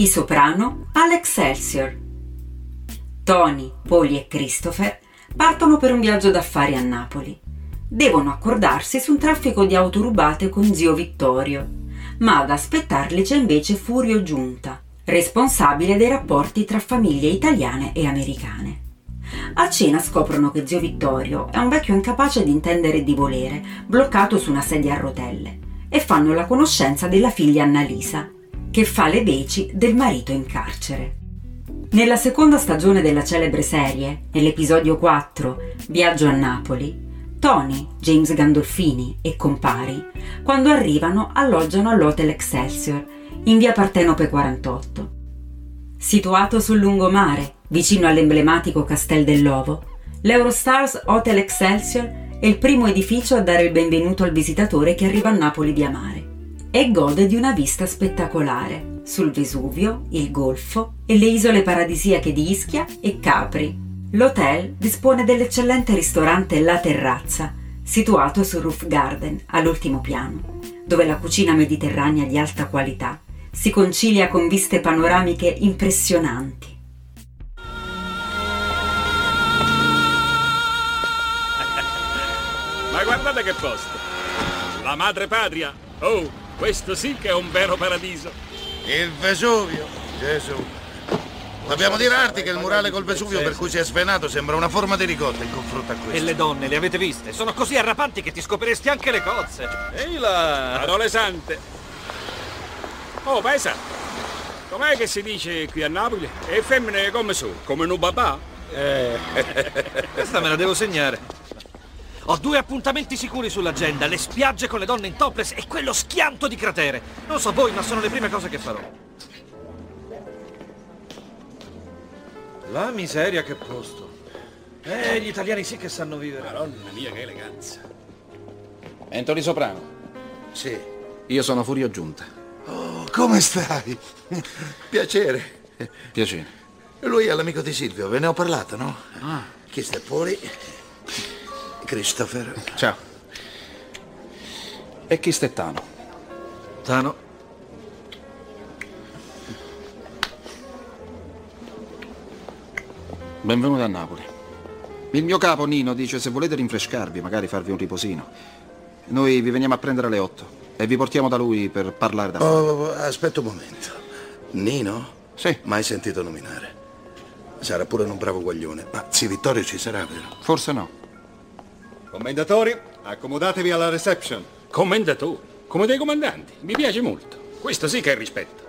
I soprano all'Excelsior. Tony, Poli e Christopher partono per un viaggio d'affari a Napoli. Devono accordarsi su un traffico di auto rubate con zio Vittorio, ma ad aspettarli c'è invece Furio Giunta, responsabile dei rapporti tra famiglie italiane e americane. A cena scoprono che zio Vittorio è un vecchio incapace di intendere e di volere, bloccato su una sedia a rotelle, e fanno la conoscenza della figlia Annalisa, che fa le veci del marito in carcere. Nella seconda stagione della celebre serie, nell'episodio 4, Viaggio a Napoli, Tony, James Gandolfini e compari, quando arrivano, alloggiano all'Hotel Excelsior, in via Partenope 48. Situato sul lungomare, vicino all'emblematico Castel dell'Ovo, l'Eurostars Hotel Excelsior è il primo edificio a dare il benvenuto al visitatore che arriva a Napoli via mare e gode di una vista spettacolare sul Vesuvio, il Golfo e le isole paradisiache di Ischia e Capri. L'hotel dispone dell'eccellente ristorante La Terrazza, situato sul roof garden, all'ultimo piano, dove la cucina mediterranea di alta qualità si concilia con viste panoramiche impressionanti. Ma guardate che posto! La madre patria! Oh, questo sì che è un vero paradiso! Il Vesuvio, Gesù. Dobbiamo dire Arti che il murale col Vesuvio per cui si è svenato sembra una forma di ricotta in confronto a questo. E le donne, le avete viste? Sono così arrapanti che ti scopriresti anche le cozze. Ehi là! Parole sante! Oh, paesa! Com'è che si dice qui a Napoli? E femmine come sono? Come un babà? Eh, questa me la devo segnare. Ho due appuntamenti sicuri sull'agenda, le spiagge con le donne in topless e quello schianto di cratere. Non so voi, ma sono le prime cose che farò. La miseria che posto. Eh, gli italiani sì che sanno vivere. Madonna mia, che eleganza! Anthony Soprano. Sì. Io sono Furio Giunta. Oh, come stai? Piacere. Piacere. Lui è l'amico di Silvio, ve ne ho parlato, no? Ah. Chi sta Poli? Christopher. Ciao. E chi è Tano? Tano, Benvenuto a Napoli. Il mio capo Nino dice se volete rinfrescarvi, magari farvi un riposino. Noi vi veniamo a prendere alle 8 e vi portiamo da lui per parlare da Oh, aspetta un momento. Nino? Sì. Mai sentito nominare. Sarà pure un bravo guaglione. Ma zio Vittorio ci sarà, vero? Forse no. Commendatori, accomodatevi alla reception. Commendatore, come dei comandanti, mi piace molto. Questo sì che è rispetto.